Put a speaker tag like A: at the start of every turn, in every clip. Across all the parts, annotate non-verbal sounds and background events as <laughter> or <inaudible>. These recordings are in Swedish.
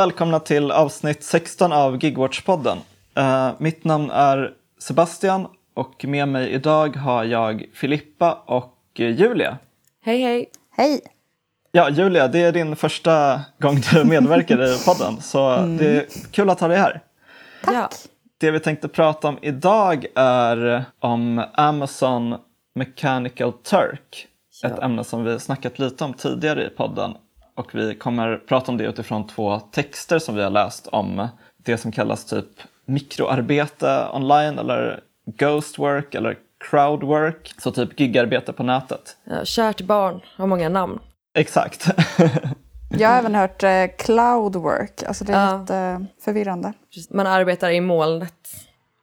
A: välkomna till avsnitt 16 av Gigwatch-podden. Uh, mitt namn är Sebastian och med mig idag har jag Filippa och Julia.
B: Hej hej!
C: Hej!
A: Ja, Julia, det är din första gång du <laughs> medverkar i podden så mm. det är kul att ha dig här.
C: Tack! Ja.
A: Det vi tänkte prata om idag är om Amazon Mechanical Turk. Ja. Ett ämne som vi snackat lite om tidigare i podden och vi kommer prata om det utifrån två texter som vi har läst om det som kallas typ mikroarbete online eller ghost work eller crowdwork, så typ gigarbete på nätet.
B: Ja, kärt barn har många namn.
A: Exakt. <laughs>
C: Jag har även hört eh, cloudwork, alltså det är ja. lite eh, förvirrande.
B: Man arbetar i molnet.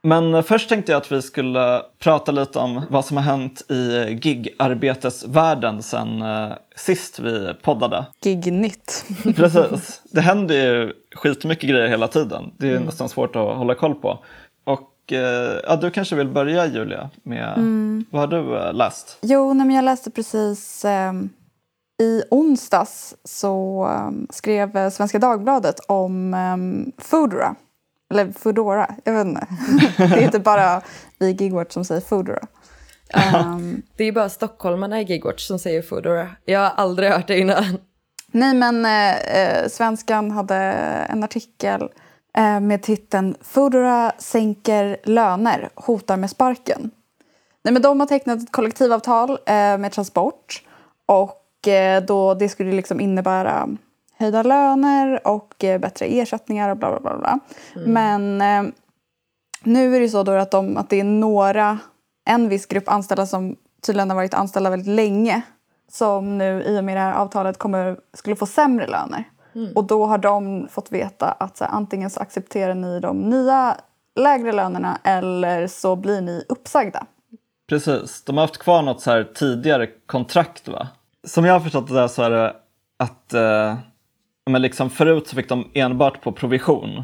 A: Men först tänkte jag att vi skulle prata lite om vad som har hänt i gigarbetesvärlden sen eh, sist vi poddade.
C: Gignytt. <laughs>
A: Precis. Det händer ju skitmycket grejer hela tiden. Det är mm. nästan svårt att hålla koll på. Och eh, ja, du kanske vill börja Julia med mm. vad har du eh, läst?
C: Jo, nej, jag läste precis eh, i onsdags så um, skrev Svenska Dagbladet om um, Foodora eller Foodora, jag vet inte. <laughs> det är inte bara vi i Gigwatch som säger Foodora.
B: Um, det är bara stockholmarna i Gigwatch som säger Foodora. Jag har aldrig hört det innan.
C: Nej, men eh, eh, Svenskan hade en artikel eh, med titeln Foodora sänker löner, hotar med sparken. Nej, men de har tecknat ett kollektivavtal eh, med Transport och eh, då det skulle liksom innebära höjda löner och eh, bättre ersättningar och bla bla bla. Mm. Men eh, nu är det så då att, de, att det är några, en viss grupp anställda som tydligen har varit anställda väldigt länge som nu i och med det här avtalet kommer, skulle få sämre löner. Mm. Och då har de fått veta att så här, antingen så accepterar ni de nya lägre lönerna eller så blir ni uppsagda.
A: Precis, de har haft kvar något så här tidigare kontrakt va? Som jag har förstått det där så är det att eh, men liksom förut så fick de enbart på provision.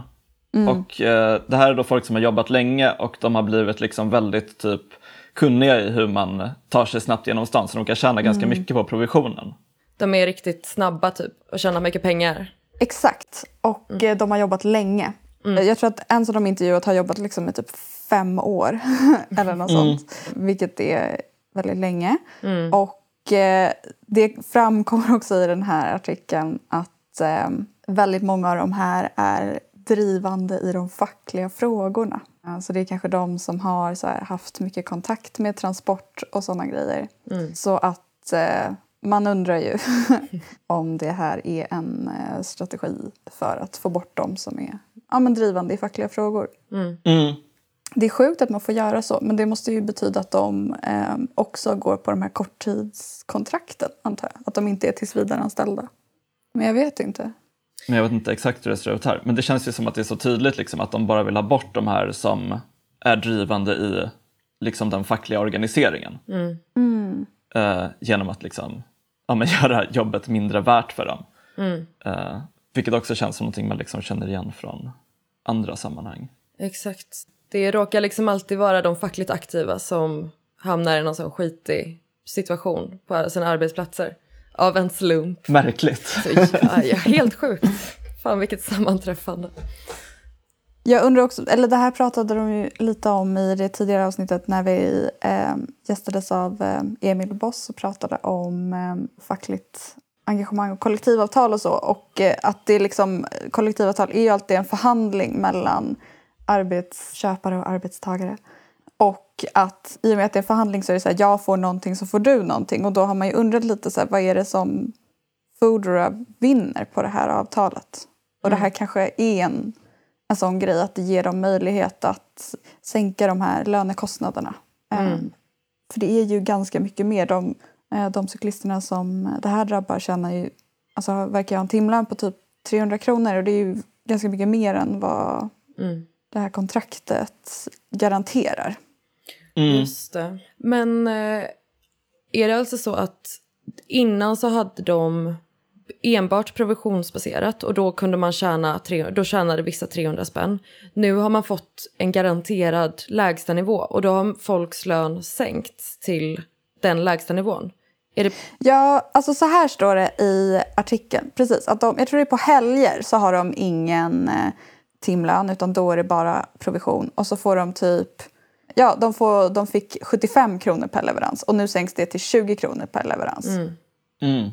A: Mm. Och eh, det här är då folk som har jobbat länge och de har blivit liksom väldigt typ kunniga i hur man tar sig snabbt genom stan så de kan tjäna ganska mm. mycket på provisionen.
B: De är riktigt snabba typ och tjänar mycket pengar.
C: Exakt, och mm. Eh, de har jobbat länge. Mm. Jag tror att en som de intervjuat har jobbat liksom i typ fem år <laughs> eller något mm. sånt. Vilket är väldigt länge. Mm. Och eh, det framkommer också i den här artikeln att eh, väldigt många av de här är drivande i de fackliga frågorna. Så det är kanske de som har så här, haft mycket kontakt med transport och sådana grejer. Mm. Så att eh, man undrar ju <laughs> om det här är en eh, strategi för att få bort dem som är ja, men drivande i fackliga frågor.
A: Mm. Mm.
C: Det är sjukt att man får göra så, men det måste ju betyda att de eh, också går på de här korttidskontrakten, antar jag. Att de inte är tillsvidareanställda. Men jag vet inte.
A: Men jag vet inte exakt hur det ser ut här. Men det känns ju som att det är så tydligt liksom, att de bara vill ha bort de här som är drivande i liksom, den fackliga organiseringen.
B: Mm.
C: Mm.
A: Uh, genom att liksom, ja, men <laughs> göra jobbet mindre värt för dem.
B: Mm.
A: Uh, vilket också känns som någonting man liksom känner igen från andra sammanhang.
B: Exakt. Det råkar liksom alltid vara de fackligt aktiva som hamnar i någon sån skitig situation på sina arbetsplatser av en slump.
A: Märkligt.
B: Så, ja, ja, helt sjukt. Fan vilket sammanträffande.
C: Jag undrar också, eller det här pratade de ju lite om i det tidigare avsnittet när vi eh, gästades av eh, Emil Boss och pratade om eh, fackligt engagemang och kollektivavtal och så. Och eh, att det liksom, kollektivavtal är ju alltid en förhandling mellan arbetsköpare och arbetstagare. Och att i och med att det är en förhandling så är det så här, jag får någonting så får du någonting. Och då har man ju undrat lite så här, vad är det som Foodora vinner på det här avtalet? Och mm. det här kanske är en, en sån grej att det ger dem möjlighet att sänka de här lönekostnaderna.
B: Mm.
C: Um, för det är ju ganska mycket mer. De, eh, de cyklisterna som det här drabbar tjänar ju, alltså verkar ha en timlön på typ 300 kronor och det är ju ganska mycket mer än vad
B: mm.
C: det här kontraktet garanterar.
B: Mm. Just det. Men eh, är det alltså så att innan så hade de enbart provisionsbaserat och då kunde man tjäna, då tjänade vissa 300 spänn. Nu har man fått en garanterad lägstanivå och då har folks lön sänkts till den lägstanivån. Är det...
C: Ja, alltså så här står det i artikeln. Precis, att de, jag tror det är på helger så har de ingen eh, timlön utan då är det bara provision. Och så får de typ, ja de, får, de fick 75 kronor per leverans och nu sänks det till 20 kronor per leverans.
A: Mm.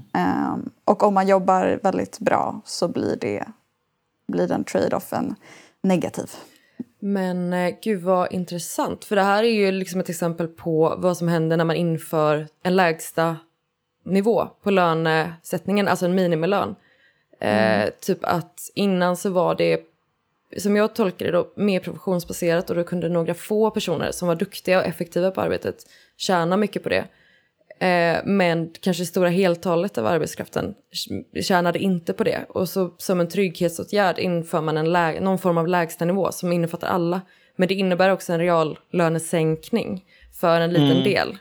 C: Um, och om man jobbar väldigt bra så blir, det, blir den trade-offen negativ.
B: Men eh, gud vad intressant. För det här är ju liksom ett exempel på vad som händer när man inför en lägsta nivå på lönesättningen, alltså en minimilön. Eh, typ att innan så var det, som jag tolkar det då, mer professionsbaserat och då kunde några få personer som var duktiga och effektiva på arbetet tjäna mycket på det. Eh, men kanske stora heltalet av arbetskraften tjänade inte på det. Och så som en trygghetsåtgärd inför man en lä- någon form av lägstanivå som innefattar alla. Men det innebär också en reallönesänkning för en liten
A: Mm.
B: del.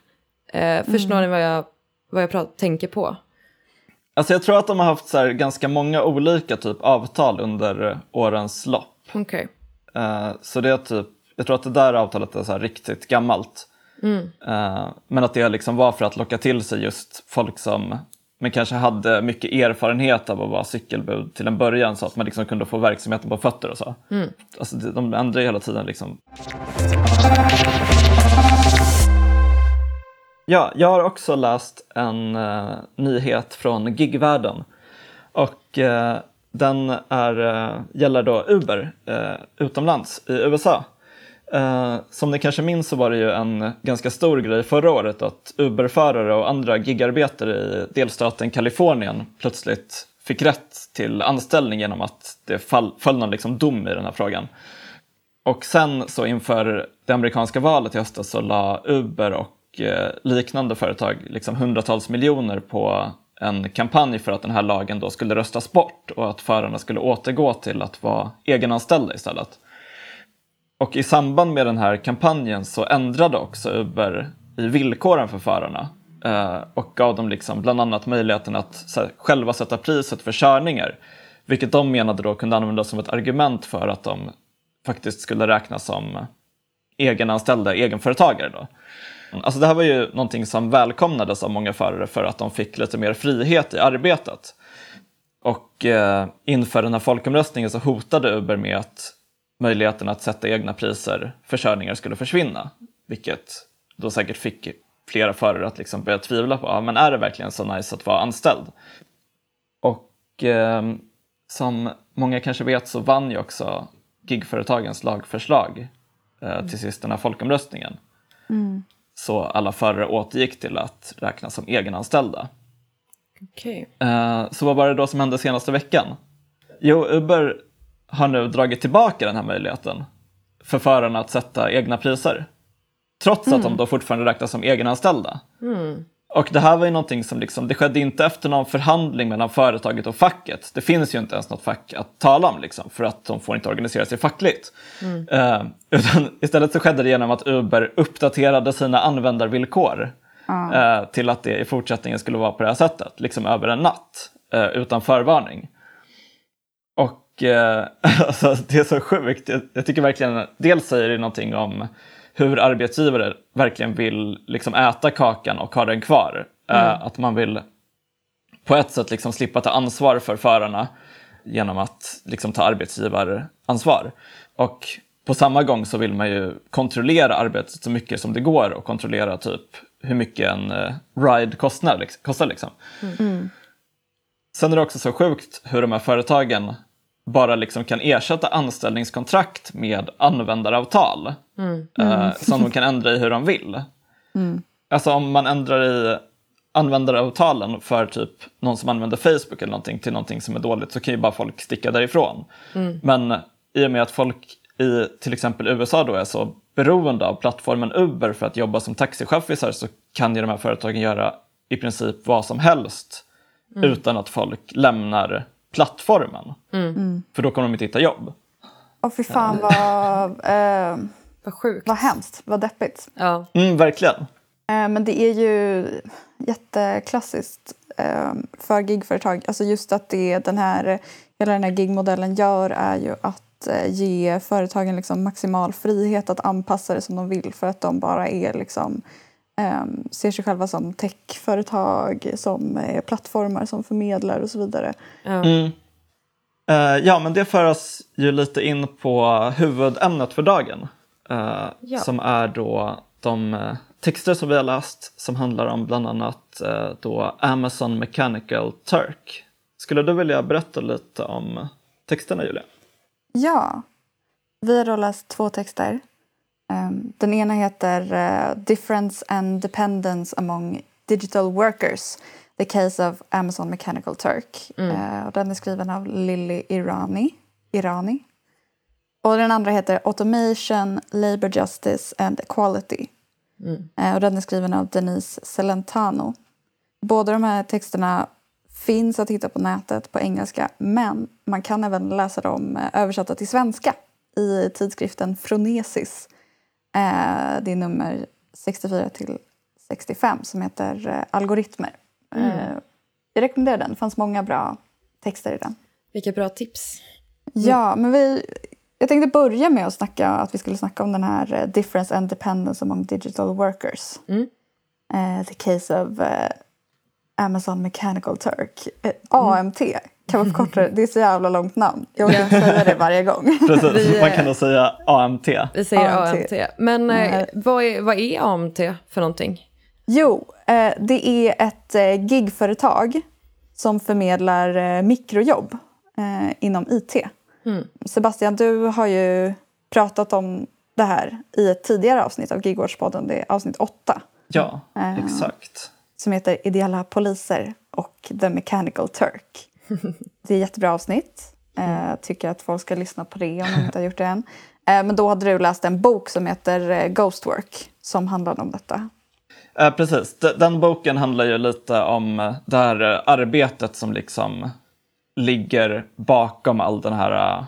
B: Eh, förstår ni vad jag, vad jag pratar, tänker på?
A: Alltså jag tror att de har haft så ganska många olika typ avtal under årens lopp.
B: Okej.
A: Eh, så det är typ, jag tror att det där avtalet är så riktigt gammalt. Eh, men att det liksom var för att locka till sig just folk som men kanske hade mycket erfarenhet av att vara cykelbud till en början så att man liksom kunde få verksamheten på fötter och så. Alltså det- de ändrar ju hela tiden liksom. Ja, jag har också läst en eh, nyhet från gigvärlden. Och eh, den är, eh, gäller då Uber eh, utomlands i USA. Eh, som ni kanske minns så var det ju en ganska stor grej förra året att Uber-förare och andra gigarbetare i delstaten Kalifornien plötsligt fick rätt till anställning genom att det fall, föll någon liksom dom i den här frågan. Och sen så inför det amerikanska valet i höstas så la Uber och eh, liknande företag liksom hundratals miljoner på en kampanj för att den här lagen då skulle röstas bort och att förarna skulle återgå till att vara egenanställda istället. Och i samband med den här kampanjen så ändrade också Uber i villkoren för förarna eh, och gav dem liksom bland annat möjligheten att själva sätta priset för körningar. Vilket de menade då kunde användas som ett argument för att de faktiskt skulle räknas som egenanställda egenföretagare. Då. Alltså det här var ju någonting som välkomnades av många förare för att de fick lite mer frihet i arbetet. Och eh, inför den här folkomröstningen så hotade Uber med att möjligheten att sätta egna priser för körningar skulle försvinna. Vilket då säkert fick flera förare att liksom börja tvivla på, ja, men är det verkligen så nice att vara anställd? Och eh, som många kanske vet så vann ju också gigföretagens lagförslag eh, till sist den här folkomröstningen. Så alla förare återgick till att räknas som egenanställda.
B: Okej.
A: Eh, så vad var det då som hände senaste veckan? Jo, Uber har nu dragit tillbaka den här möjligheten för förarna att sätta egna priser. Trots att de då fortfarande räknas som egenanställda. Och det här var ju någonting som liksom, det skedde inte efter någon förhandling mellan företaget och facket. Det finns ju inte ens något fack att tala om liksom, för att de får inte organisera sig fackligt. Eh, utan <laughs> istället så skedde det genom att Uber uppdaterade sina användarvillkor eh, till att det i fortsättningen skulle vara på det här sättet, liksom över en natt, eh, utan förvarning. Och <laughs> alltså, det är så sjukt. Jag, jag tycker verkligen, dels säger det någonting om hur arbetsgivare verkligen vill liksom äta kakan och ha den kvar. Eh, att man vill på ett sätt liksom slippa ta ansvar för förarna genom att liksom ta arbetsgivaransvar. Och på samma gång så vill man ju kontrollera arbetet så mycket som det går och kontrollera typ hur mycket en eh, ride kostar. Liksom, kostar liksom. Sen är det också så sjukt hur de här företagen bara liksom kan ersätta anställningskontrakt med användaravtal eh, som de kan ändra i hur de vill. <laughs> Alltså om man ändrar i användaravtalen för typ någon som använder Facebook eller någonting till någonting som är dåligt så kan ju bara folk sticka därifrån. Men i och med att folk i till exempel USA då är så beroende av plattformen Uber för att jobba som taxichaffisar så kan ju de här företagen göra i princip vad som helst utan att folk lämnar plattformen. För då kommer de inte hitta jobb.
C: Och fy fan vad, eh, <laughs>
B: Vad sjukt.
C: vad hemskt, vad deppigt.
B: Ja.
A: Mm, verkligen.
C: Eh, men det är ju jätteklassiskt eh, för gigföretag. Alltså just att det den här, hela den här gigmodellen gör är ju att eh, ge företagen liksom maximal frihet att anpassa det som de vill för att de bara är liksom ser sig själva som techföretag, som är plattformar som förmedlar och så vidare.
B: Ja.
A: Mm. Eh, ja, men det för oss ju lite in på huvudämnet för dagen. eh,
B: Ja.
A: Som är då de eh, texter som vi har läst som handlar om bland annat eh, då Amazon Mechanical Turk. Skulle du vilja berätta lite om texterna Julia?
C: Ja, vi har då läst två texter. Um, den ena heter eh, Difference and Dependence among Digital Workers. The Case of Amazon Mechanical Turk. Eh, och den är skriven av Lily Irani. Irani. Och den andra heter Automation, Labour Justice and Equality. Eh, och den är skriven av Denise Celentano. Båda de här texterna finns att hitta på nätet på engelska men man kan även läsa dem eh, översatta till svenska i tidskriften Fronesis. Eh, det är nummer 64 till 65 som heter eh, Algoritmer. Eh, jag rekommenderar den, det fanns många bra texter i den.
B: Vilka bra tips.
C: Ja, men vi, jag tänkte börja med att snacka, att vi skulle snacka om den här eh, Difference and Dependence among Digital Workers.
B: Mm.
C: Eh, the case of eh, Amazon Mechanical Turk. Eh, AMT kan man förkorta det. Det är så jävla långt namn. Jag inte säga det varje gång. <laughs>
A: Precis,
B: Vi,
A: man
B: eh,
A: kan då säga AMT.
B: Vi säger
C: AMT.
B: AMT. Men eh, vad, är, vad är AMT för någonting?
C: Jo, eh, det är ett eh, gigföretag som förmedlar eh, mikrojobb eh, inom IT.
B: Mm.
C: Sebastian, du har ju pratat om det här i ett tidigare avsnitt av Gigwatch-podden, det är avsnitt 8,
A: Ja,
C: Eh.
A: exakt.
C: som heter Ideella poliser och The Mechanical Turk. <laughs> Det är ett jättebra avsnitt. Eh, tycker att folk ska lyssna på det om de inte har gjort det än. Eh, men då hade du läst en bok som heter eh, Ghostwork som handlade om detta.
A: Eh, precis, den boken handlar ju lite om det här arbetet som liksom ligger bakom all den här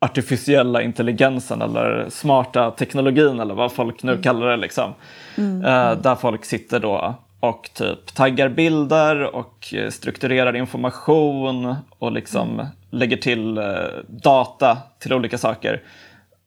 A: artificiella intelligensen eller smarta teknologin eller vad folk nu kallar det. Liksom. Eh, där folk sitter då och typ taggar bilder och strukturerar information och liksom lägger till eh, data till olika saker.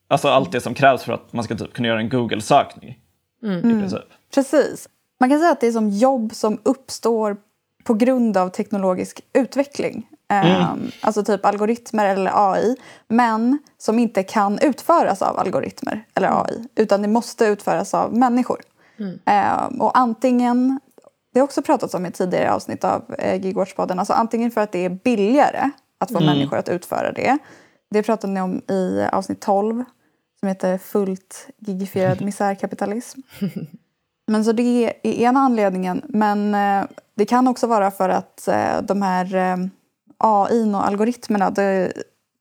A: Alltså allt det som krävs för att man ska typ kunna göra en Google-sökning. I princip.
C: Precis. Man kan säga att det är som jobb som uppstår på grund av teknologisk utveckling. Ehm, Alltså typ algoritmer eller AI. Men som inte kan utföras av algoritmer eller AI. Utan det måste utföras av människor. Ehm, och antingen, det har också pratats om i tidigare avsnitt av eh, Gigwatch-podden. Alltså antingen för att det är billigare att få människor att utföra det. Det pratade ni om i avsnitt 12 som heter Fullt gigifierad <laughs> misärkapitalism. Men så det är ena anledningen. Men eh, det kan också vara för att eh, de här eh, AI och algoritmerna, det,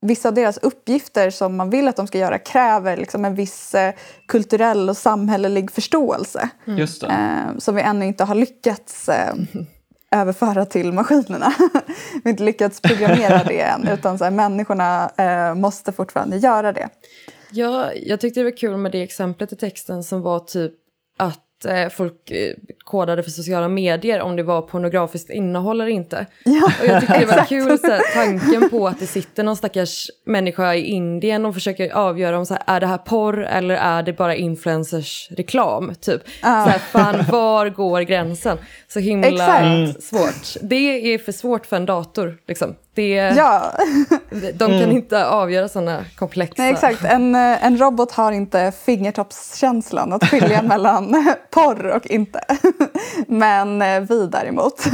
C: vissa av deras uppgifter som man vill att de ska göra kräver liksom en viss eh, kulturell och samhällelig förståelse.
A: Just det.
C: Eh, som vi ännu inte har lyckats eh, överföra till maskinerna. <laughs> vi har inte lyckats programmera det än, <laughs> utan så här, människorna eh, måste fortfarande göra det.
B: Ja, jag tyckte det var kul med det exemplet i texten som var typ att eh, folk eh, kodade för sociala medier om det var pornografiskt innehåll eller inte.
C: Ja,
B: Och jag tyckte det var kul så här, tanken på att det sitter någon stackars människa i Indien och försöker avgöra om så här, är det här porr eller är det bara influencers reklam typ. Så här, fan var går gränsen? Så himla
C: Exakt.
B: svårt. Det är för svårt för en dator liksom. Det,
C: Ja, <laughs>
B: De kan inte avgöra sådana komplexa...
C: nej, exakt. En, eh, en robot har inte fingertoppskänslan att skilja <laughs> mellan <laughs> porr och inte. Men eh, vi däremot,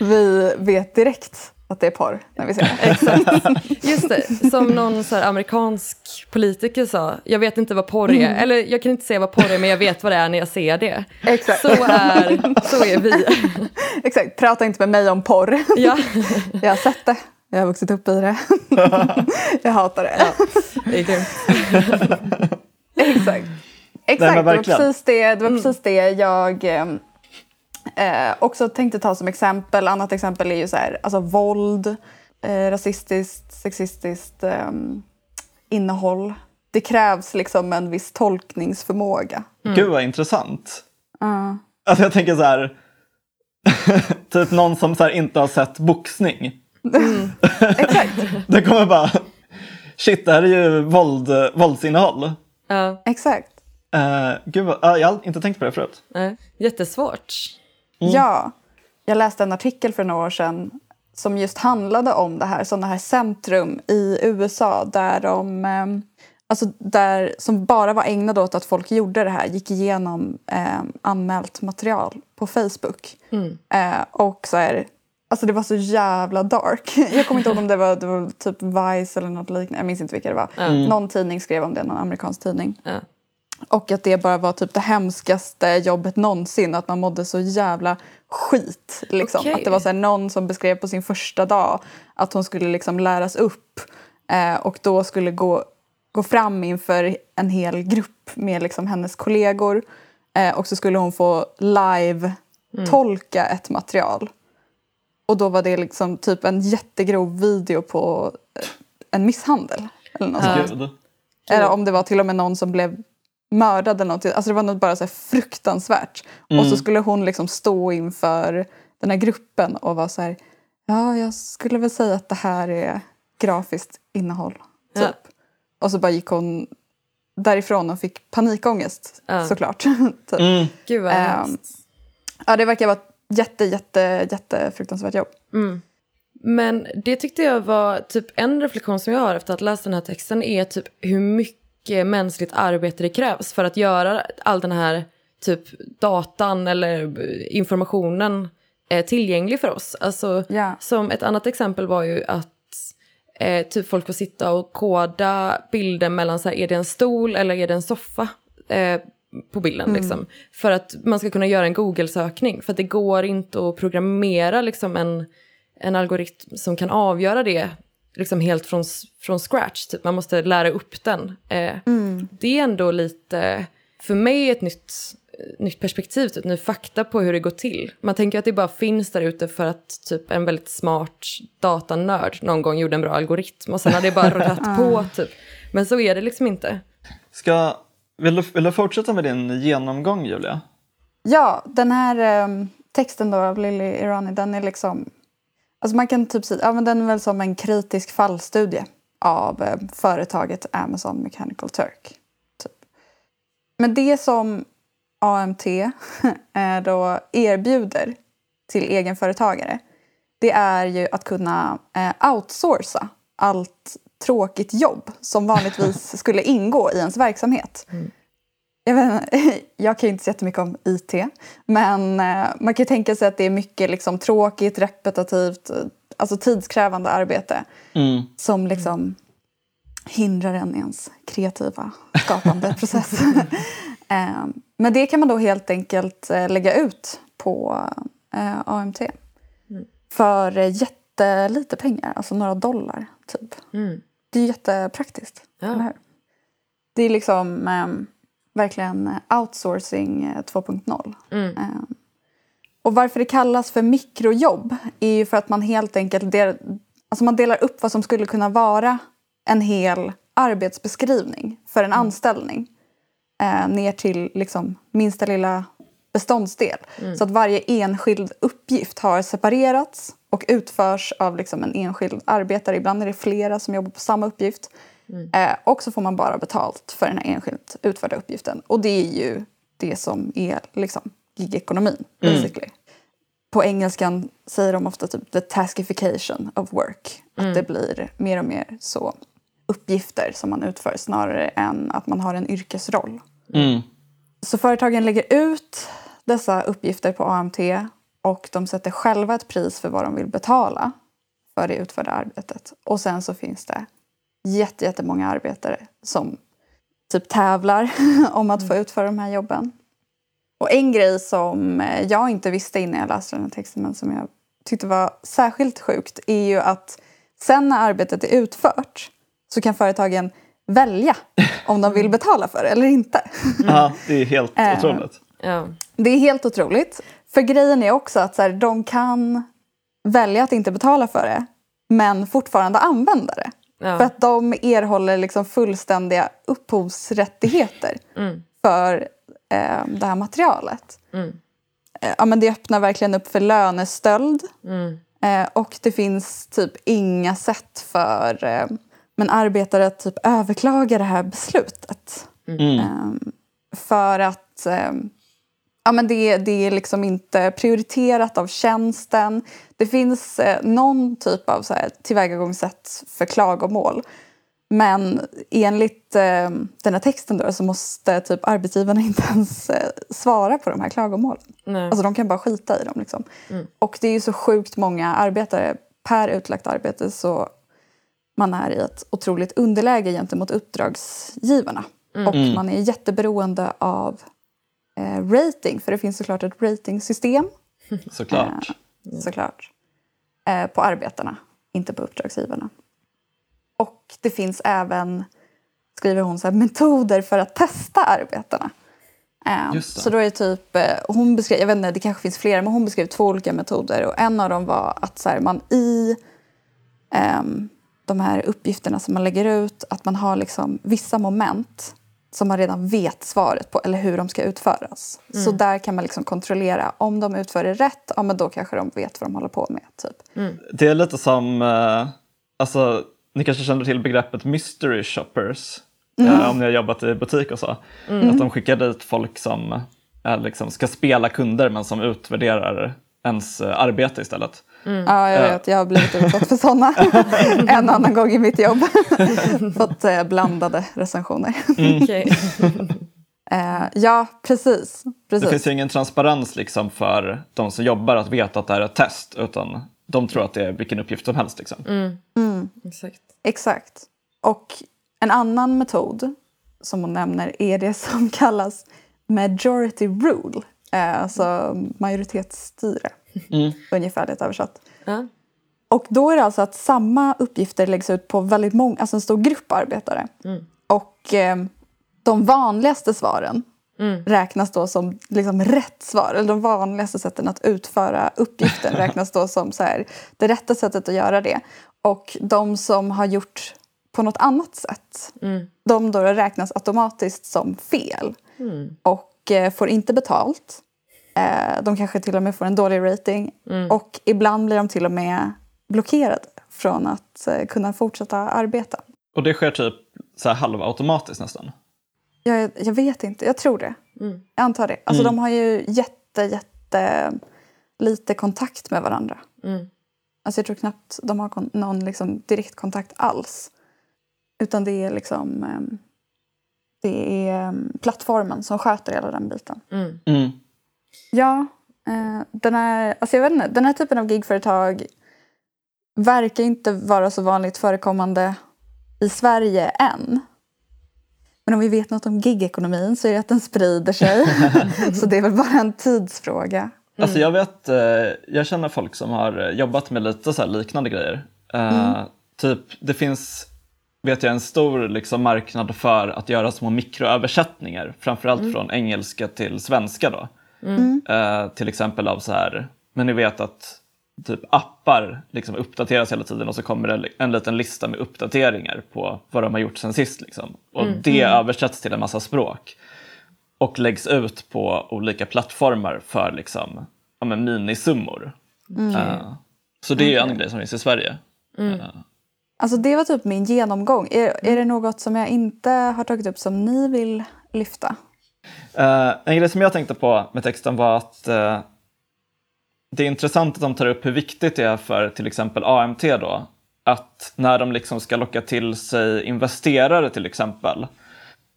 C: vi vet direkt att det är porr när vi ser det. <laughs>
B: Exakt. Just det, som någon så här amerikansk politiker sa, jag vet inte vad porr är, eller jag kan inte säga vad porr är men jag vet vad det är när jag ser det.
C: Exakt.
B: Så är, så är vi. <laughs>
C: Exakt, prata inte med mig om porr.
B: Ja, <laughs>
C: Jag har sett det, jag har vuxit upp i det. jag hatar det.
B: det är grymt.
C: Exakt. Exakt,
A: men
C: det var
A: verkligen.
C: precis det, det, var precis det jag eh, också tänkte ta som exempel. Annat exempel är ju så här, alltså våld, eh, rasistiskt, sexistiskt eh, innehåll. Det krävs liksom en viss tolkningsförmåga.
A: Gud vad intressant.
C: Ja.
A: Alltså jag tänker så här. <laughs> typ någon som så här inte har sett boxning. <laughs>
C: Exakt,
A: Det kommer bara. Shit, det här är ju våld, våldsinnehåll.
B: Ja.
C: exakt.
A: Uh, gud vad, uh, jag har inte tänkt på det förut.
B: Nej, jättesvårt.
C: Mm. Ja, jag läste en artikel för några år sedan som just handlade om det här, sådana här centrum i USA där de eh, Alltså där, som bara var ägnade åt att folk gjorde det här, gick igenom eh, anmält material på Facebook.
B: Mm.
C: Eh, och så är Alltså det var så jävla dark. <laughs> Jag kommer inte ihåg om det var, det var typ Vice eller något liknande. Jag minns inte vilka det var.
B: Mm.
C: Någon tidning skrev om det, någon amerikansk tidning.
B: Ja.
C: Och att det bara var typ det hemskaste jobbet någonsin. Att man mådde så jävla skit. Liksom.
B: Okej.
C: Att det var så här, någon som beskrev på sin första dag att hon skulle liksom läras upp. Eh, och då skulle gå, gå fram inför en hel grupp med liksom hennes kollegor. Eh, och så skulle hon få live-tolka ett material. Och då var det liksom typ en jättegrov video på eh, en misshandel. Eller något.
A: Gud.
C: Eller om det var till och med någon som blev mördad eller något. Alltså det var något bara så här fruktansvärt. Och så skulle hon liksom stå inför den här gruppen och vara så här. Ja, jag skulle väl säga att det här är grafiskt innehåll. Typ.
B: Ja.
C: Och så bara gick hon därifrån och fick panikångest
B: Ja.
C: såklart. <laughs> typ.
A: Mm.
B: Gud vad hemskt.
C: Ja, det verkar vara ett jätte, jätte, jätte fruktansvärt jobb.
B: Men det tyckte jag var typ en reflektion som jag har efter att ha läst den här texten är typ hur mycket mänskligt arbete det krävs för att göra all den här typ datan eller informationen eh, tillgänglig för oss. Alltså
C: Ja.
B: som ett annat exempel var ju att eh, typ folk får sitta och koda bilden mellan så här, är det en stol eller är det en soffa eh, på bilden liksom. För att man ska kunna göra en Google-sökning. För att det går inte att programmera liksom en, en algoritm som kan avgöra det liksom helt från, från scratch. Typ. Man måste lära upp den. Eh, Det är ändå lite, för mig, ett nytt, nytt perspektiv, typ, ny fakta på hur det går till. Man tänker att det bara finns där ute för att typ en väldigt smart datanörd någon gång gjorde en bra algoritm och sen har det bara <laughs> rullat på typ. Men så är det liksom inte.
A: Ska, vill, du, vill du fortsätta med din genomgång Julia?
C: Ja, den här ehm, texten då av Lily Irani, den är liksom... Alltså man kan typ ja men den är väl som en kritisk fallstudie av eh, företaget Amazon Mechanical Turk. Typ. Men det som AMT <laughs> eh, då erbjuder till egenföretagare det är ju att kunna eh, outsourca allt tråkigt jobb som vanligtvis <laughs> skulle ingå i ens verksamhet. Jag, vet, <laughs> jag kan ju inte så jättemycket om IT, men eh, man kan ju tänka sig att det är mycket liksom, tråkigt, repetitivt, eh, alltså tidskrävande arbete
A: Mm.
C: som liksom hindrar en i ens kreativa skapande <laughs> process. <laughs> Eh, Men det kan man då helt enkelt lägga ut på AMT. För eh, jättelite pengar, alltså några dollar typ.
B: Mm.
C: Det är jättepraktiskt.
B: Ja.
C: Eller hur? Det är liksom eh, verkligen eh, outsourcing eh, 2.0.
B: Mm.
C: Eh, och varför det kallas för mikrojobb är ju för att man helt enkelt del, alltså man delar upp vad som skulle kunna vara en hel arbetsbeskrivning för en anställning eh, ner till liksom minsta lilla beståndsdel. Så att varje enskild uppgift har separerats och utförs av liksom en enskild arbetare. Ibland är det flera som jobbar på samma uppgift. Eh, och så får man bara betalt för den här enskilt utförda uppgiften. Och det är ju det som är liksom gigekonomin, basically. På engelskan säger de ofta typ the taskification of work. Att det blir mer och mer så uppgifter som man utför snarare än att man har en yrkesroll.
A: Mm.
C: Så företagen lägger ut dessa uppgifter på AMT och de sätter själva ett pris för vad de vill betala för det utförda arbetet. Och sen så finns det jätte, jättemånga arbetare som typ tävlar <laughs> om att få utföra de här jobben. Och en grej som eh, jag inte visste innan jag läste den här texten men som jag tyckte var särskilt sjukt är ju att sen när arbetet är utfört så kan företagen välja <laughs> om de vill betala för det eller inte.
A: Ja, det är helt
C: Eh,
A: otroligt.
C: Det är helt otroligt. För grejen är också att så här, de kan välja att inte betala för det men fortfarande använda det.
B: Ja.
C: För att de erhåller liksom fullständiga upphovsrättigheter
B: Mm.
C: för eh, det här materialet.
B: Mm.
C: Eh, ja, men det öppnar verkligen upp för lönestöld.
B: Mm.
C: Eh, och det finns typ inga sätt för eh, men arbetare att typ överklaga det här beslutet.
A: Mm.
C: Eh, för att eh, ja, men det, det är liksom inte prioriterat av tjänsten. Det finns eh, någon typ av så här, tillvägagångssätt för klagomål. Men enligt eh, den här texten då, så måste typ arbetsgivarna <laughs> inte ens eh, svara på de här klagomålen.
B: Nej.
C: Alltså de kan bara skita i dem. Liksom. Och det är ju så sjukt många arbetare per utlagt arbete så man är i ett otroligt underläge gentemot uppdragsgivarna. Och man är jätteberoende av eh, rating, för det finns såklart ett ratingsystem
A: Såklart.
C: Såklart. Eh, på arbetarna, inte på uppdragsgivarna. Och det finns även, skriver hon, så här, metoder för att testa arbetarna. Eh, så då är typ, eh, hon beskrev, jag vet inte, det kanske finns flera, men hon beskrev två olika metoder. Och en av dem var att så här, man i ehm, de här uppgifterna som man lägger ut, att man har liksom vissa moment som man redan vet svaret på eller hur de ska utföras. Så där kan man liksom kontrollera om de utför det rätt, ja men då kanske de vet vad de håller på med. Typ.
A: Det är lite som, eh, alltså, ni kanske känner till begreppet mystery shoppers. eh, om ni har jobbat i butik och så. Att de skickar dit folk som eh, liksom ska spela kunder men som utvärderar ens eh, arbete istället.
C: Ja, jag vet, jag har blivit utsatt för såna <laughs> en annan gång i mitt jobb. <laughs> Fått eh, blandade recensioner.
B: Okej. <laughs>
C: Eh, ja, precis.
A: Det
C: precis.
A: finns ju ingen transparens liksom för de som jobbar att veta att det här är ett test utan de tror att det är vilken uppgift som helst. Liksom.
B: Exakt.
C: Exakt. Och en annan metod som hon nämner är det som kallas majority rule. Eh, alltså majoritetsstyre, <laughs> ungefärligt översatt.
B: Ja.
C: Och då är det alltså att samma uppgifter läggs ut på väldigt många, alltså en stor grupp arbetare. Och eh, de vanligaste svaren räknas då som liksom rätt svar. Eller de vanligaste sätten att utföra uppgiften <laughs> räknas då som så här, det rätta sättet att göra det. Och de som har gjort på något annat sätt, de då räknas automatiskt som fel. Och eh, får inte betalt. Eh, de kanske till och med får en dålig rating. Och ibland blir de till och med blockerade från att eh, kunna fortsätta arbeta.
A: Och det sker typ så här halvautomatiskt nästan.
C: Jag, jag vet inte, jag tror det. Jag antar det. Alltså de har ju jätte, jätte lite kontakt med varandra. Alltså jag tror knappt de har kon- någon liksom direktkontakt alls. Utan det är liksom ehm, det är ehm, plattformen som sköter hela den biten.
A: Mm.
C: Ja, eh, den, här, alltså jag vet inte, den här typen av gigföretag verkar inte vara så vanligt förekommande i Sverige än. Men om vi vet något om gigekonomin så är det att den sprider sig. <laughs> så det är väl bara en tidsfråga.
A: Alltså jag vet, eh, jag känner folk som har jobbat med lite så liknande grejer. Eh, Typ, det finns, vet jag, en stor liksom marknad för att göra små mikroöversättningar, framförallt från engelska till svenska då. Eh, till exempel av så här, men ni vet att typ appar liksom uppdateras hela tiden och så kommer det en liten lista med uppdateringar på vad de har gjort sen sist. Liksom. Och det översätts till en massa språk och läggs ut på olika plattformar för liksom, ja, men minisummor. Eh, så det är ju en grej som finns i Sverige.
C: Alltså det var typ min genomgång. Är, är det något som jag inte har tagit upp som ni vill lyfta?
A: Eh, en grej som jag tänkte på med texten var att eh, det är intressant att de tar upp hur viktigt det är för till exempel AMT då, att när de liksom ska locka till sig investerare till exempel,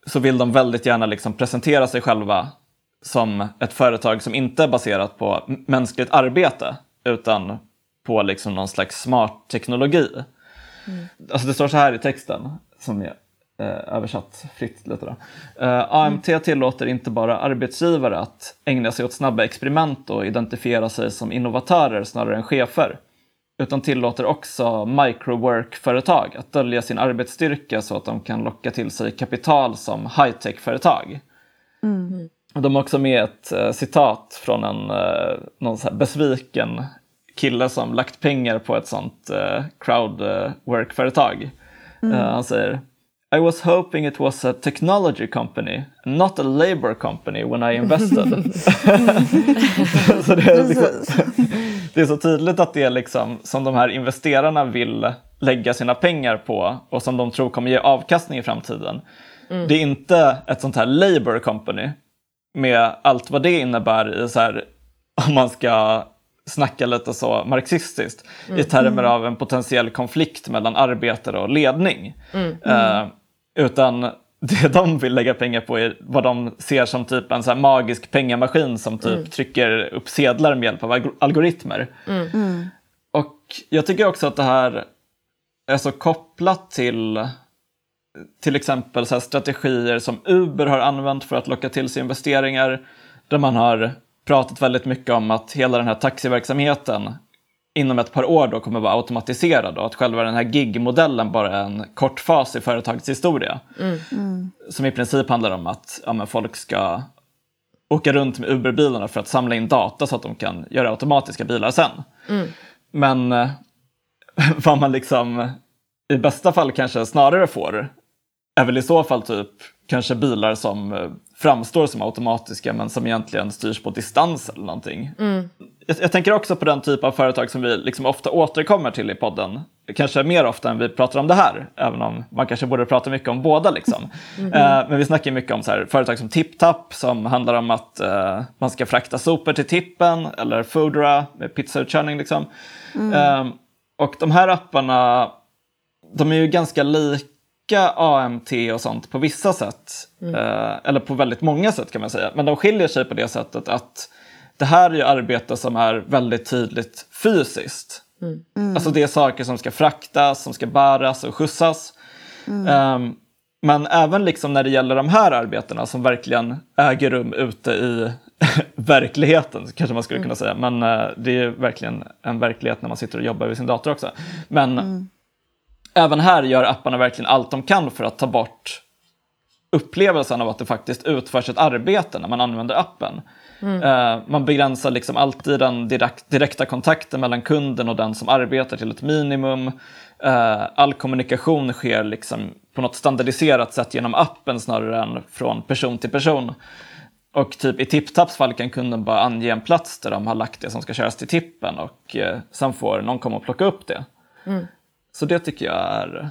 A: så vill de väldigt gärna liksom presentera sig själva som ett företag som inte är baserat på mänskligt arbete, utan på liksom någon slags smart teknologi. Alltså det står så här i texten, som eh, översatt fritt lite då. Eh, AMT tillåter inte bara arbetsgivare att ägna sig åt snabba experiment och identifiera sig som innovatörer snarare än chefer, utan tillåter också microwork-företag att dölja sin arbetsstyrka så att de kan locka till sig kapital som high-tech-företag. Och De har också med ett eh, citat från en eh, någon besviken kille som lagt pengar på ett sånt eh, crowdwork-företag. Eh, han säger I was hoping it was a technology company, not a labor company when I invested. <laughs> <laughs> så det, är liksom, <laughs> det är så tydligt att det är liksom som de här investerarna vill lägga sina pengar på och som de tror kommer ge avkastning i framtiden. Mm. Det är inte ett sånt här Labour Company med allt vad det innebär i så här, om man ska snacka lite så marxistiskt mm. i termer av en potentiell konflikt mellan arbetare och ledning. Mm. Uh, utan det <laughs> de vill lägga pengar på är vad de ser som typ en så magisk pengamaskin som typ mm. trycker upp sedlar med hjälp av algoritmer. Mm. mm. Och jag tycker också att det här är så kopplat till till exempel så strategier som Uber har använt för att locka till sig investeringar. Där man har pratat väldigt mycket om att hela den här taxiverksamheten inom ett par år då kommer vara automatiserad och att själva den här gig-modellen bara är en kort fas i företagets historia. Mm. Mm. Som i princip handlar om att ja, folk ska åka runt med Uber-bilarna för att samla in data så att de kan göra automatiska bilar sen. Mm. Men eh, <laughs> vad man liksom i bästa fall kanske snarare får är väl i så fall typ kanske bilar som eh, framstår som automatiska men som egentligen styrs på distans eller någonting. Mm. Jag, jag, tänker också på den typ av företag som vi liksom ofta återkommer till i podden. Kanske mer ofta än vi pratar om det här, även om man kanske borde prata mycket om båda. Liksom. <laughs> Mm. Uh, men vi snackar mycket om så här, företag som TipTap som handlar om att uh, man ska frakta sopor till tippen eller Foodora med pizzautkörning. Liksom. Mm. Uh, och de här apparna, de är ju ganska lika lika AMT och sånt på vissa sätt. Mm. Eh, eller på väldigt många sätt kan man säga. Men de skiljer sig på det sättet att det här är ju arbete som är väldigt tydligt fysiskt. Mm. Mm. Alltså det är saker som ska fraktas, som ska bäras och skjutsas. Um, men även liksom när det gäller de här arbetena som verkligen äger rum ute i <laughs> verkligheten, kanske man skulle mm. kunna säga. Men uh, det är verkligen en verklighet när man sitter och jobbar vid sin dator också. Men mm även här gör apparna verkligen allt de kan för att ta bort upplevelsen av att det faktiskt utförs ett arbete när man använder appen. Mm. Uh, man begränsar liksom alltid den direkt, direkta kontakten mellan kunden och den som arbetar till ett minimum. Uh, all kommunikation sker liksom på något standardiserat sätt genom appen snarare än från person till person. Och typ i TipTaps fall kan kunden bara ange en plats där de har lagt det som ska köras till tippen och uh, sen får någon komma och plocka upp det. Mm. Så det tycker jag är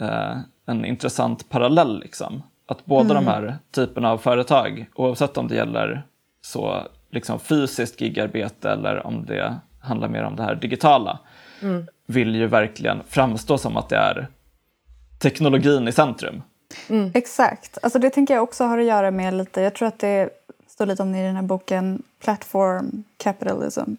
A: eh, en intressant parallell. Liksom. Att båda mm. de här typerna av företag, oavsett om det gäller så liksom fysiskt gigarbete eller om det handlar mer om det här digitala, mm. vill ju verkligen framstå som att det är teknologin i centrum.
C: Mm. Exakt. Alltså det tänker jag också har att göra med lite, jag tror att det står lite om det i den här boken Platform Capitalism.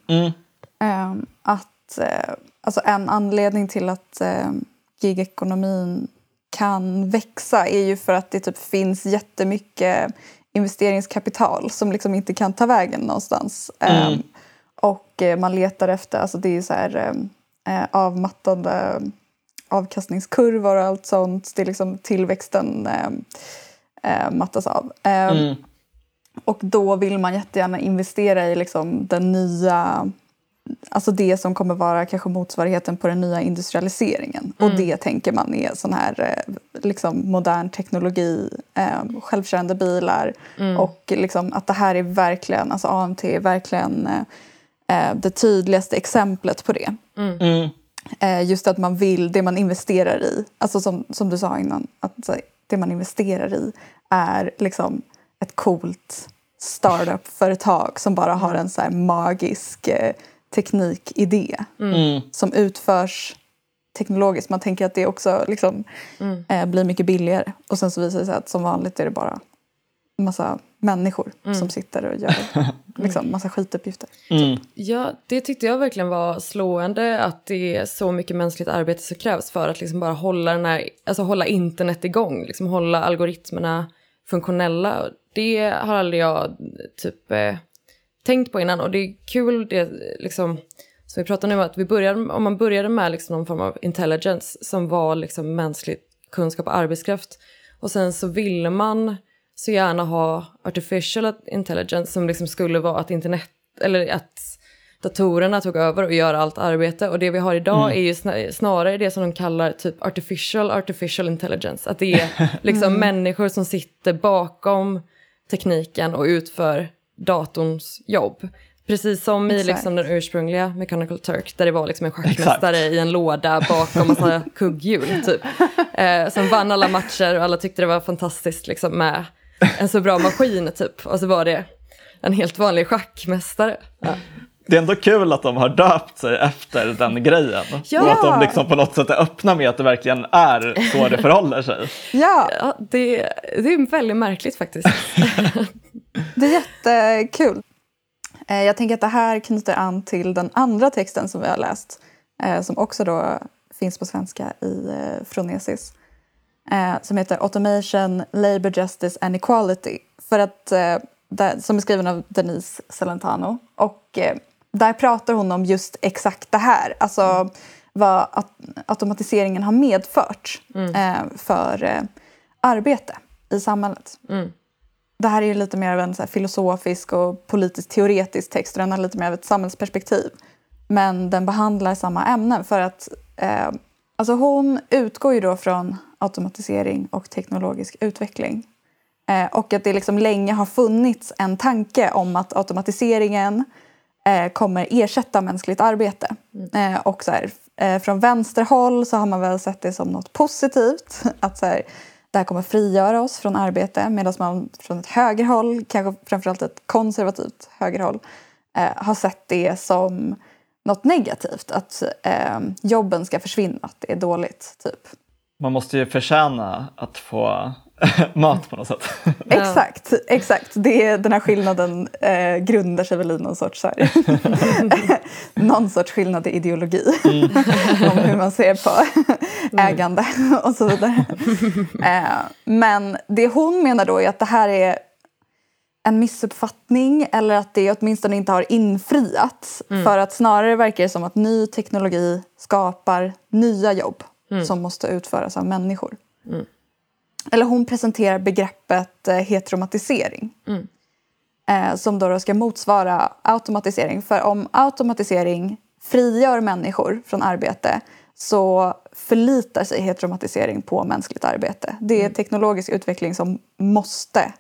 C: Um, att uh, Alltså en anledning till att eh, gigekonomin kan växa är ju för att det typ finns jättemycket investeringskapital som liksom inte kan ta vägen någonstans. Mm. Um, och eh, man letar efter, alltså det är så här eh, avmattande avkastningskurvor och allt sånt. Det är liksom tillväxten eh, eh mattas av. Um, mm. Och då vill man jättegärna investera i liksom den nya alltså det som kommer vara kanske motsvarigheten på den nya industrialiseringen. Mm. Och det tänker man är sån här eh, liksom modern teknologi, eh, självkörande bilar mm. och liksom att det här är verkligen, alltså AMT är verkligen eh, det tydligaste exemplet på det. Mm. mm. Eh, just att man vill, det man investerar i, alltså som, som du sa innan, att det man investerar i är liksom ett coolt startup-företag som bara har en så magisk eh, teknikidé mm. mm. som utförs teknologiskt. Man tänker att det också liksom, mm. eh, blir mycket billigare. Och sen så visar det sig att som vanligt är det bara massa människor mm. som sitter och gör <laughs> liksom, massa skituppgifter.
B: Mm. Ja, det tyckte jag verkligen var slående att det är så mycket mänskligt arbete som krävs för att liksom bara hålla, den här, alltså hålla internet igång, liksom hålla algoritmerna funktionella. Det har aldrig jag typ eh, tänkt på innan och det är kul det liksom som vi pratar nu om att vi började, om man började med liksom någon form av intelligence som var liksom mänsklig kunskap och arbetskraft och sen så ville man så gärna ha artificial intelligence som liksom skulle vara att internet eller att datorerna tog över och gör allt arbete och det vi har idag mm. är ju snarare det som de kallar typ artificial artificial intelligence att det är liksom mm. <laughs> människor som sitter bakom tekniken och utför datorns jobb. Precis som i liksom den ursprungliga Mechanical Turk där det var liksom en schackmästare i en låda bakom massa <laughs> kugghjul typ. Eh, som vann alla matcher och alla tyckte det var fantastiskt liksom, med en så bra maskin typ. Och så var det en helt vanlig schackmästare. Ja.
A: Det är ändå kul att de har döpt sig efter den grejen. Ja. Och att de liksom på något sätt är öppna med att det verkligen är så det förhåller sig.
B: Ja, ja det, det är väldigt märkligt faktiskt. <laughs>
C: det är jättekul. Eh, jag tänker att det här knyter an till den andra texten som vi har läst. Eh, som också då finns på svenska i eh, Fronesis. Som heter Automation, Labour Justice and Equality. För att, som är skriven av Denise Celentano. Och där pratar hon om just exakt det här. Alltså mm. vad automatiseringen har medfört mm. för arbete i samhället. Mm. Det här är lite mer av en filosofisk och politiskt teoretisk text och den har lite mer av ett samhällsperspektiv. Men den behandlar samma ämnen för att eh, alltså hon utgår ju då från automatisering och teknologisk utveckling. Eh, och att det liksom länge har funnits en tanke om att automatiseringen eh, kommer ersätta mänskligt arbete. Mm. Eh, och så här, eh, från vänsterhåll så har man väl sett det som något positivt. <laughs> Att så här, det här kommer frigöra oss från arbete medan man från ett högerhåll, kanske framförallt ett konservativt högerhåll, eh, har sett det som något negativt. Att eh, jobben ska försvinna, att det är dåligt. typ.
A: Man måste ju förtjäna att få <laughs> mat på något sätt. <laughs>
C: exakt, exakt. Det, den här skillnaden eh, grundar sig väl i någon sorts, så här, <laughs> någon sorts skillnad i ideologi. Mm. om hur man ser på ägande och så vidare. Eh, men det hon menar då är att det här är en missuppfattning eller att det åtminstone inte har infriats. Mm. För att snarare verkar det som att ny teknologi skapar nya jobb mm. som måste utföras av människor. Mm eller hon presenterar begreppet eh, heteromatisering. Mm. Eh, som då, då ska motsvara automatisering. För om automatisering frigör människor från arbete så förlitar sig heteromatisering på mänskligt arbete. Det är mm. teknologisk utveckling som måste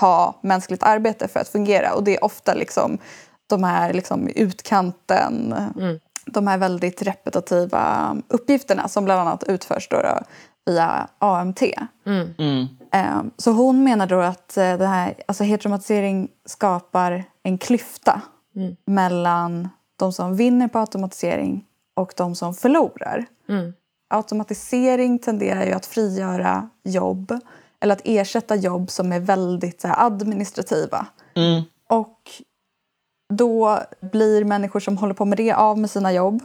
C: ha mänskligt arbete för att fungera. Och det är ofta liksom de här liksom utkanten, mm. de här väldigt repetitiva uppgifterna som bland annat utförs då, då via AMT. Mm. Mm. Ehm, så hon menar då att eh, det här, alltså heteromatisering skapar en klyfta mm. mellan de som vinner på automatisering och de som förlorar. Mm. Automatisering tenderar ju att frigöra jobb eller att ersätta jobb som är väldigt så här, administrativa. Mm. Och då blir människor som håller på med det av med sina jobb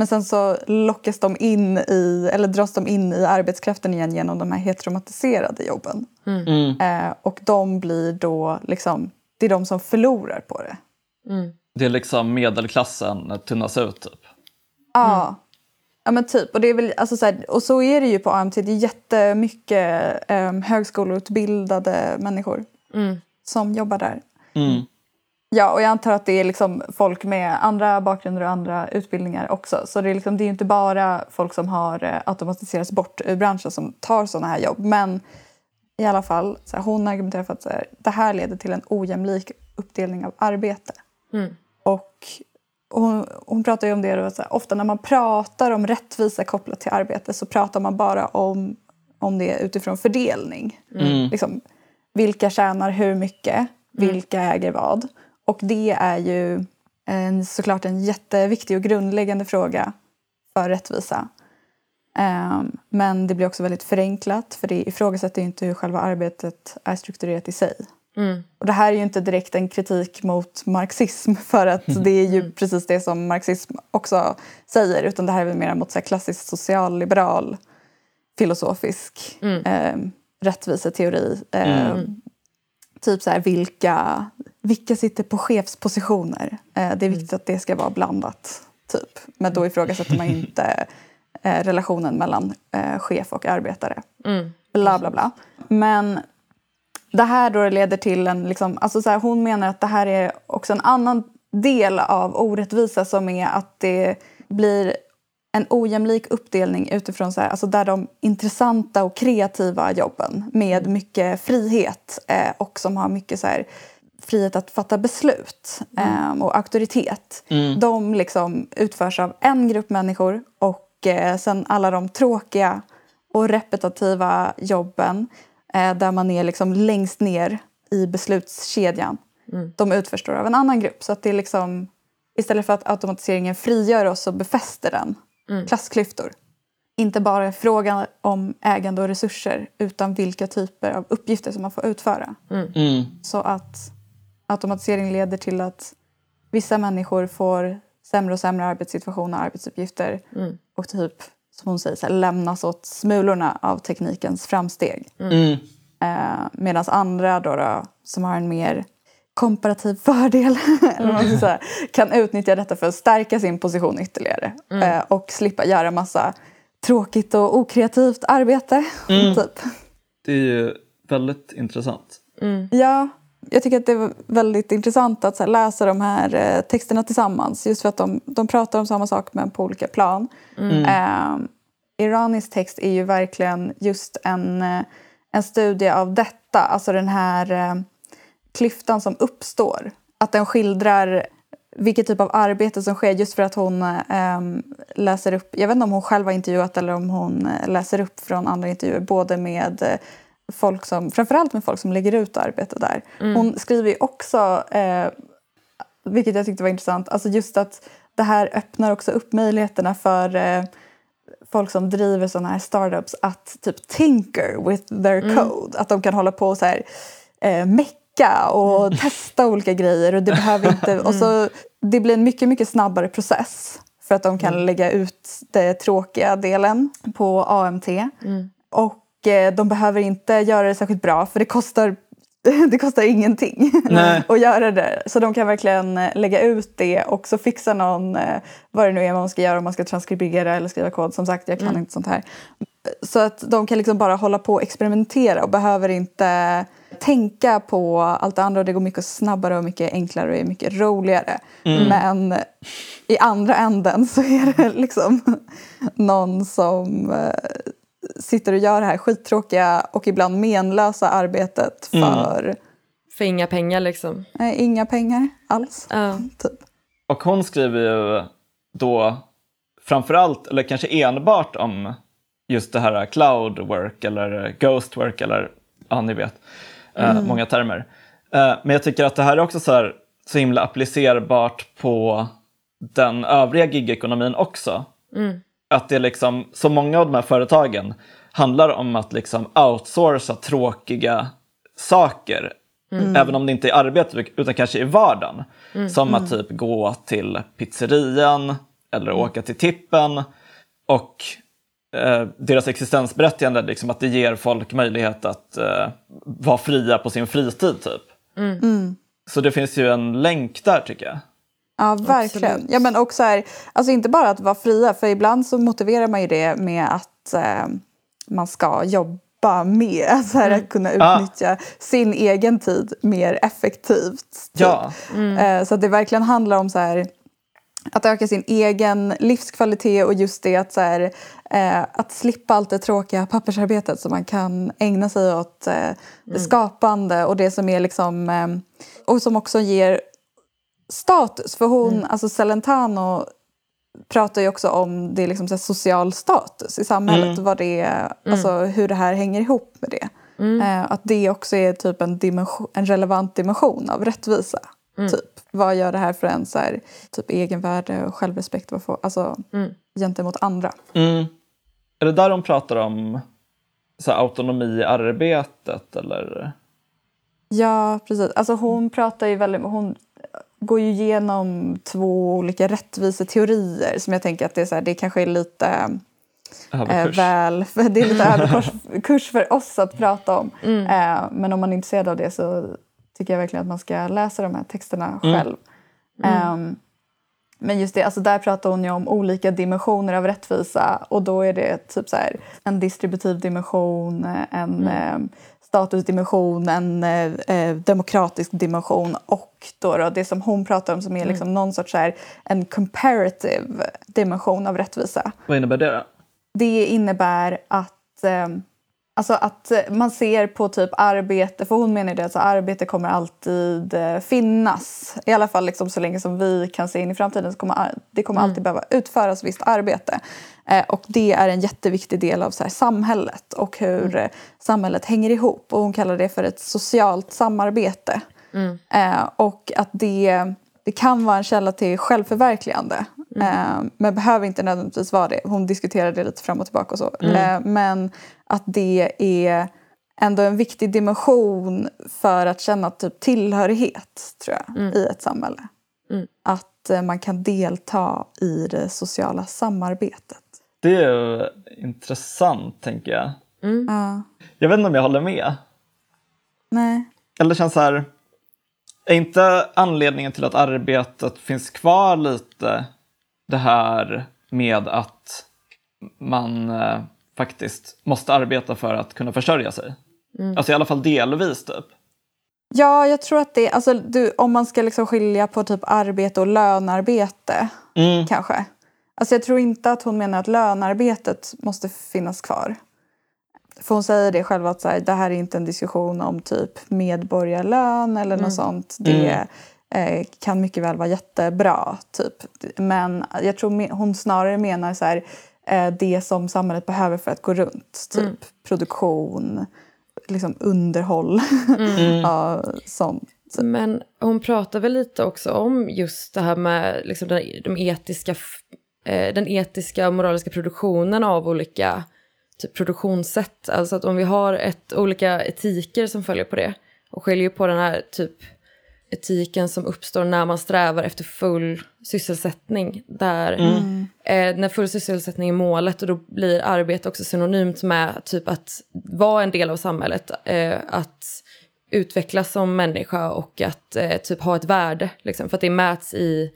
C: men sen så lockas de in i, eller dras de in i arbetskraften igen genom de här heteromatiserade jobben. Mm. mm. Eh, och de blir då liksom, det är de som förlorar på det.
A: Mm. Det är liksom medelklassen tunnas ut typ?
C: Ja. Mm. Ja men typ. Och, det är väl, alltså så här, och så är det ju på AMT. Det är jättemycket eh, högskoleutbildade människor mm. som jobbar där. Mm. Ja, och jag antar att det är liksom folk med andra bakgrunder och andra utbildningar också. Så det är, liksom, det är inte bara folk som har eh, automatiserats bort ur branschen som tar sådana här jobb. Men i alla fall, så här, hon argumenterar för att här, det här leder till en ojämlik uppdelning av arbete. Mm. Och hon, hon pratar ju om det, då, så här, ofta när man pratar om rättvisa kopplat till arbete så pratar man bara om, om det utifrån fördelning. Mm. Liksom, vilka tjänar hur mycket? Mm. Vilka äger vad? Och det är ju en, såklart en jätteviktig och grundläggande fråga för rättvisa. Um, men det blir också väldigt förenklat för det ifrågasätter ju inte hur själva arbetet är strukturerat i sig. Mm. Och det här är ju inte direkt en kritik mot marxism <laughs> för att mm. det är ju mm. precis det som marxism också säger utan det här är väl mer mot så här klassisk socialliberal filosofisk mm. eh, rättviseteori. Eh, typ så här, vilka, vilka sitter på chefspositioner? Eh, det är viktigt att det ska vara blandat. Typ. Men då ifrågasätter man <laughs> inte eh, relationen mellan eh, chef och arbetare. Mm. Bla, bla, bla. Men det här då leder till en... Liksom, alltså så här, hon menar att det här är också en annan del av orättvisa som är att det blir en ojämlik uppdelning utifrån så här, alltså där de intressanta och kreativa jobben med mycket frihet eh, och som har mycket så här, frihet att fatta beslut eh, och auktoritet. De liksom utförs av en grupp människor och eh, sen alla de tråkiga och repetitiva jobben eh, där man är liksom längst ner i beslutskedjan. De utförs då av en annan grupp. Så att det är liksom, istället för att automatiseringen frigör oss så befäster den klassklyftor. Inte bara frågan om ägande och resurser utan vilka typer av uppgifter som man får utföra.
A: Mm.
C: Så att automatisering leder till att vissa människor får sämre och sämre arbetssituation och arbetsuppgifter och typ, som hon säger, så här, lämnas åt smulorna av teknikens framsteg.
A: Mm.
C: Eh, Medan andra då, då, som har en mer komparativ <laughs> fördel ska säga, kan utnyttja detta för att stärka sin position ytterligare eh, och slippa göra massa tråkigt och okreativt arbete. <laughs> Typ.
A: Det är ju väldigt intressant.
C: Ja, jag tycker att det var väldigt intressant att läsa de här eh, texterna tillsammans. Just för att de, de pratar om samma sak men på olika plan. Eh, Iranis text är ju verkligen just en, eh, en studie av detta. Alltså den här eh, klyftan som uppstår. Att den skildrar vilket typ av arbete som sker just för att hon eh, läser upp, jag vet inte om hon själv har intervjuat eller om hon eh, läser upp från andra intervjuer, både med folk som, framförallt med folk som lägger ut arbete där. Hon skriver ju också, eh, vilket jag tyckte var intressant, alltså just att det här öppnar också upp möjligheterna för eh, folk som driver sådana här startups att typ tinker with their code. Att de kan hålla på och så här, eh, mecka och testa olika grejer. Och det, behöver <laughs> inte, och så, det blir en mycket, mycket snabbare process för att de kan lägga ut den tråkiga delen på AMT. Och eh, de behöver inte göra det särskilt bra för det kostar <laughs> det kostar ingenting
A: Nej. <laughs>
C: att göra det. Så de kan verkligen eh, lägga ut det och så fixa någon, eh, vad det nu är man ska göra om man ska transkribera eller skriva kod. Som sagt, jag kan inte sånt här. Så att de kan liksom bara hålla på och experimentera och behöver inte tänka på allt det andra. Och det går mycket snabbare och mycket enklare och är mycket roligare. Men i andra änden så är det <laughs> liksom någon som eh, sitter och gör det här skittråkiga och ibland menlösa arbetet för
B: För inga pengar liksom.
C: eh, inga pengar alls.
B: Ja.
C: Typ.
A: Och hon skriver ju då framförallt, eller kanske enbart om just det här cloud work eller ghost work eller ja, ni vet, eh, många termer. Eh, men jag tycker att det här är också så, här, så himla applicerbart på den övriga gigekonomin också. Att det är liksom, så många av de här företagen handlar om att liksom outsourca tråkiga saker. Även om det inte är arbete utan kanske i vardagen. Som att typ gå till pizzerian eller åka till tippen. Och eh, deras existensberättigande, liksom att det ger folk möjlighet att eh, vara fria på sin fritid typ. Så det finns ju en länk där tycker jag.
C: Ja, verkligen.
B: Absolut.
C: Ja, men också här, alltså inte bara att vara fria, för ibland så motiverar man ju det med att eh, man ska jobba mer. <laughs> Så här, Att kunna
A: Ah.
C: utnyttja sin egen tid mer effektivt. Typ.
A: Ja.
C: Eh, så att det verkligen handlar om så här, att öka sin egen livskvalitet och just det att, så här, eh, att slippa allt det tråkiga pappersarbetet så man kan ägna sig åt eh, det skapande och det som är liksom eh, och som också ger status. För hon, alltså Celentano pratar ju också om det liksom så här social status i samhället. Vad det är, alltså hur det här hänger ihop med det. Eh, att det också är typ en, dimension, en relevant dimension av rättvisa. Typ. Vad gör det här för en så här, typ egenvärde och självrespekt vad får, alltså, gentemot andra?
A: Mm. Är det där de pratar om så här, autonomi i arbetet eller?
C: Ja, precis. Alltså hon pratar ju väldigt... Hon går ju igenom två olika rättviseteorier som jag tänker att det, är så här, det kanske är lite eh,
A: Överkurs?
C: väl... För <laughs> det är lite <laughs> överkurs kurs för oss att prata om. Eh, men om man är intresserad av det så tycker jag verkligen att man ska läsa de här texterna själv. Ehm, men just det, alltså där pratar hon ju om olika dimensioner av rättvisa och då är det typ så här, en distributiv dimension, en eh, statusdimension, en eh, eh, demokratisk dimension och då, då det som hon pratar om som är liksom någon sorts här, en comparative dimension av rättvisa.
A: Vad innebär det då?
C: Det innebär att eh, Alltså att man ser på typ arbete, för hon menar det att alltså arbete kommer alltid eh, finnas. I alla fall liksom så länge som vi kan se in i framtiden så kommer det kommer alltid behöva utföras visst arbete. Eh, och det är en jätteviktig del av så här, samhället och hur mm. samhället hänger ihop. Och hon kallar det för ett socialt samarbete. Mm. Eh, och att det, det kan vara en källa till självförverkligande. Mm. Eh, men behöver inte nödvändigtvis vara det. Hon diskuterar det lite fram och tillbaka och så. Mm. Eh, men att det är ändå en viktig dimension för att känna typ tillhörighet tror jag, mm. i ett samhälle. Mm. Att eh, man kan delta i det sociala samarbetet.
A: Det är ju intressant tänker jag.
C: Mm. Ja.
A: Jag vet inte om jag håller med.
C: Nej.
A: Eller känns så här, är inte anledningen till att arbetet finns kvar lite det här med att man eh, faktiskt måste arbeta för att kunna försörja sig? Mm. Alltså i alla fall delvis typ.
C: Ja, jag tror att det, alltså, du, om man ska liksom skilja på typ arbete och lönarbete mm. kanske. Alltså jag tror inte att hon menar att lönarbetet måste finnas kvar. För hon säger det själv att så här, det här är inte en diskussion om typ medborgarlön eller mm. något sånt. Det mm. eh, kan mycket väl vara jättebra. Typ. Men jag tror hon snarare menar så här, eh, det som samhället behöver för att gå runt. Typ mm. produktion, liksom underhåll mm. <laughs> ja, sånt.
B: Men hon pratar väl lite också om just det här med liksom de, de etiska, eh, den etiska och moraliska produktionen av olika typ produktionssätt. Alltså att om vi har ett, olika etiker som följer på det och skiljer på den här typ etiken som uppstår när man strävar efter full sysselsättning. Där, mm. eh, när full sysselsättning är målet och då blir arbete också synonymt med typ att vara en del av samhället. Eh, att utvecklas som människa och att eh, typ ha ett värde. Liksom, för att det mäts i,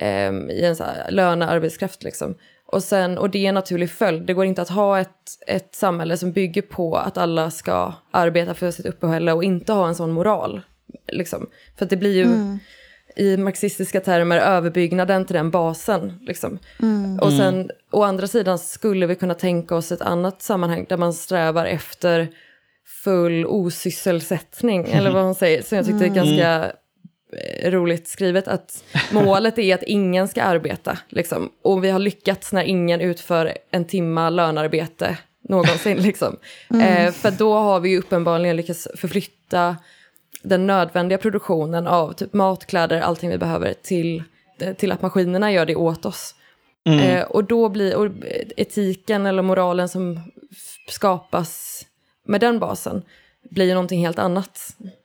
B: eh, i en så här, lönearbetskraft. Liksom. Och, sen, och det är en naturlig följd. Det går inte att ha ett, ett samhälle som bygger på att alla ska arbeta för sitt uppehälle och inte ha en sån moral. Liksom. För det blir ju mm. i marxistiska termer överbyggnaden till den basen. Liksom. Mm. Och sen å andra sidan skulle vi kunna tänka oss ett annat sammanhang där man strävar efter full osysselsättning, eller vad <laughs> hon säger, som jag tyckte är mm. ganska Eh, roligt skrivet att målet är att ingen ska arbeta. Liksom. Och vi har lyckats när ingen utför en timma lönarbete någonsin. <laughs> Liksom. Mm. Eh, för då har vi uppenbarligen lyckats förflytta den nödvändiga produktionen av typ mat, kläder, allting vi behöver till, till att maskinerna gör det åt oss. Mm. Eh, och då blir och etiken eller moralen som skapas med den basen blir ju någonting helt annat.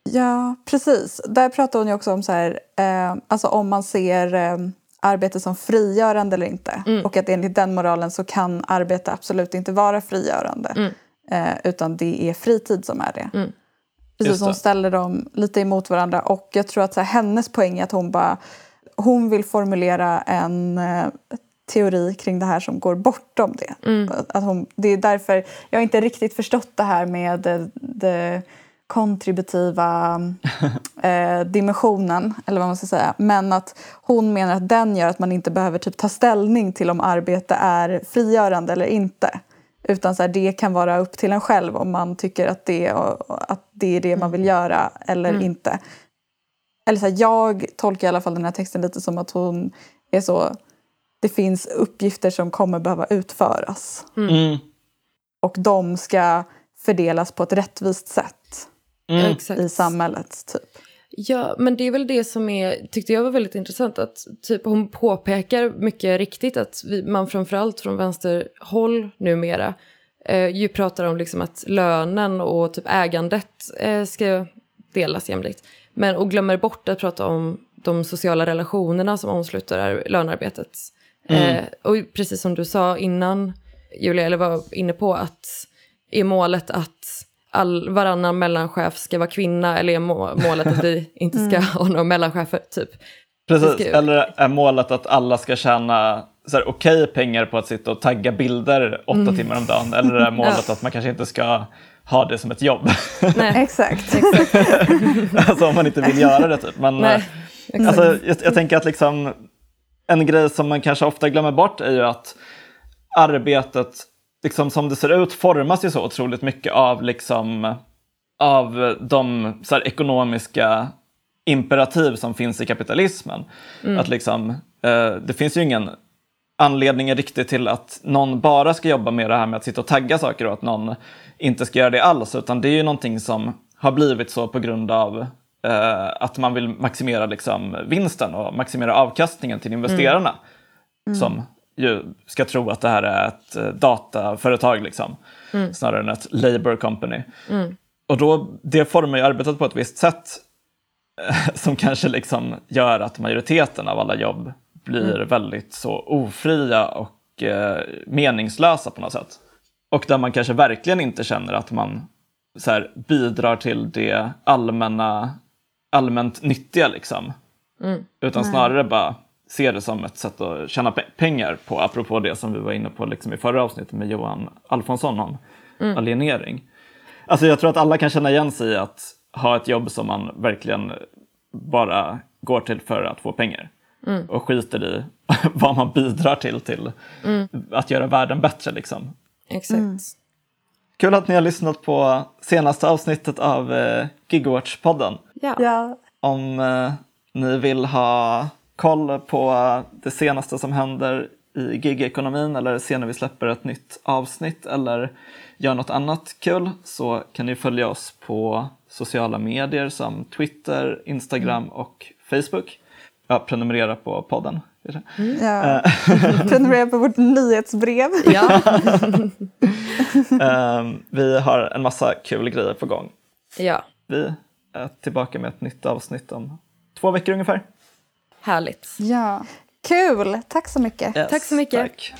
C: Ja, precis. Där pratar hon ju också om så här, eh, alltså om man ser eh, arbete som frigörande eller inte. Mm. Och att enligt den moralen så kan arbete absolut inte vara frigörande. Mm. Eh, utan det är fritid som är det. Mm. Precis, hon ställer dem lite emot varandra. Och jag tror att så här, hennes poäng är att hon bara hon vill formulera en eh, teori kring det här som går bortom det. Mm. Att hon, det är därför jag har inte riktigt förstått det här med det, det kontributiva <laughs> eh, dimensionen, eller vad man ska säga. Men att hon menar att den gör att man inte behöver typ ta ställning till om arbete är frigörande eller inte. Utan så här, det kan vara upp till en själv om man tycker att det, att det är det man vill mm. göra eller mm. inte. Eller så här, jag tolkar i alla fall den här texten lite som att hon är så det finns uppgifter som kommer behöva utföras.
A: Mm. mm.
C: Och de ska fördelas på ett rättvist sätt mm. i samhället. Typ.
B: Ja, men det är väl det som är, tyckte jag var väldigt intressant. Att typ, hon påpekar mycket riktigt att vi, man framförallt från vänsterhåll numera eh, ju pratar om liksom att lönen och typ ägandet eh, ska delas jämlikt. Men, och glömmer bort att prata om de sociala relationerna som omsluter lönearbetet. Mm. Eh, och precis som du sa innan, Julia, eller var inne på, att är målet att all, varannan mellanchef ska vara kvinna eller är målet att vi <laughs> inte ska mm. ha några mellanchefer? Typ.
A: Precis, ska... eller är målet att alla ska tjäna okej okay pengar på att sitta och tagga bilder åtta mm. timmar om dagen? Eller är <laughs> målet ja. att man kanske inte ska ha det som ett jobb? <laughs>
C: Nej, exakt.
B: exakt.
A: alltså om man inte vill göra det typ. Men, Nej, alltså, jag, jag tänker att liksom en grej som man kanske ofta glömmer bort är ju att arbetet liksom, som det ser ut formas ju så otroligt mycket av, liksom, av de så här, ekonomiska imperativ som finns i kapitalismen. Att liksom, eh, det finns ju ingen anledning riktigt till att någon bara ska jobba med det här med att sitta och tagga saker och att någon inte ska göra det alls, utan det är ju någonting som har blivit så på grund av eh, att man vill maximera liksom, vinsten och maximera avkastningen till investerarna. Som ju ska tro att det här är ett eh, dataföretag liksom, snarare än ett labor company. Och då, det formar ju arbetet på ett visst sätt eh, som kanske liksom gör att majoriteten av alla jobb blir väldigt så ofria och eh, meningslösa på något sätt. Och där man kanske verkligen inte känner att man så här, bidrar till det allmänna, allmänt nyttiga. Liksom. Utan snarare bara ser det som ett sätt att tjäna pe- pengar på, apropå det som vi var inne på liksom, i förra avsnittet med Johan Alfonsson om alienering. Alltså jag tror att alla kan känna igen sig i att ha ett jobb som man verkligen bara går till för att få pengar. Och skiter i <laughs> vad man bidrar till, till att göra världen bättre. Liksom.
B: Exakt.
A: Kul att ni har lyssnat på senaste avsnittet av eh, Gigwatch-podden.
B: Ja.
C: Ja.
A: Om eh, ni vill ha koll på det senaste som händer i gigekonomin eller se när vi släpper ett nytt avsnitt eller gör något annat kul så kan ni följa oss på sociala medier som Twitter, Instagram och Facebook. Ja, prenumerera på podden.
C: Ja. <laughs> Prenumerera på vårt nyhetsbrev.
B: Ja. <laughs>
A: Ehm, vi har en massa kul grejer på gång.
B: ja,
A: Vi är tillbaka med ett nytt avsnitt om två veckor ungefär.
B: härligt.
C: Ja. Kul! Tack så mycket.
A: Yes,
B: Tack så mycket.
A: Tack.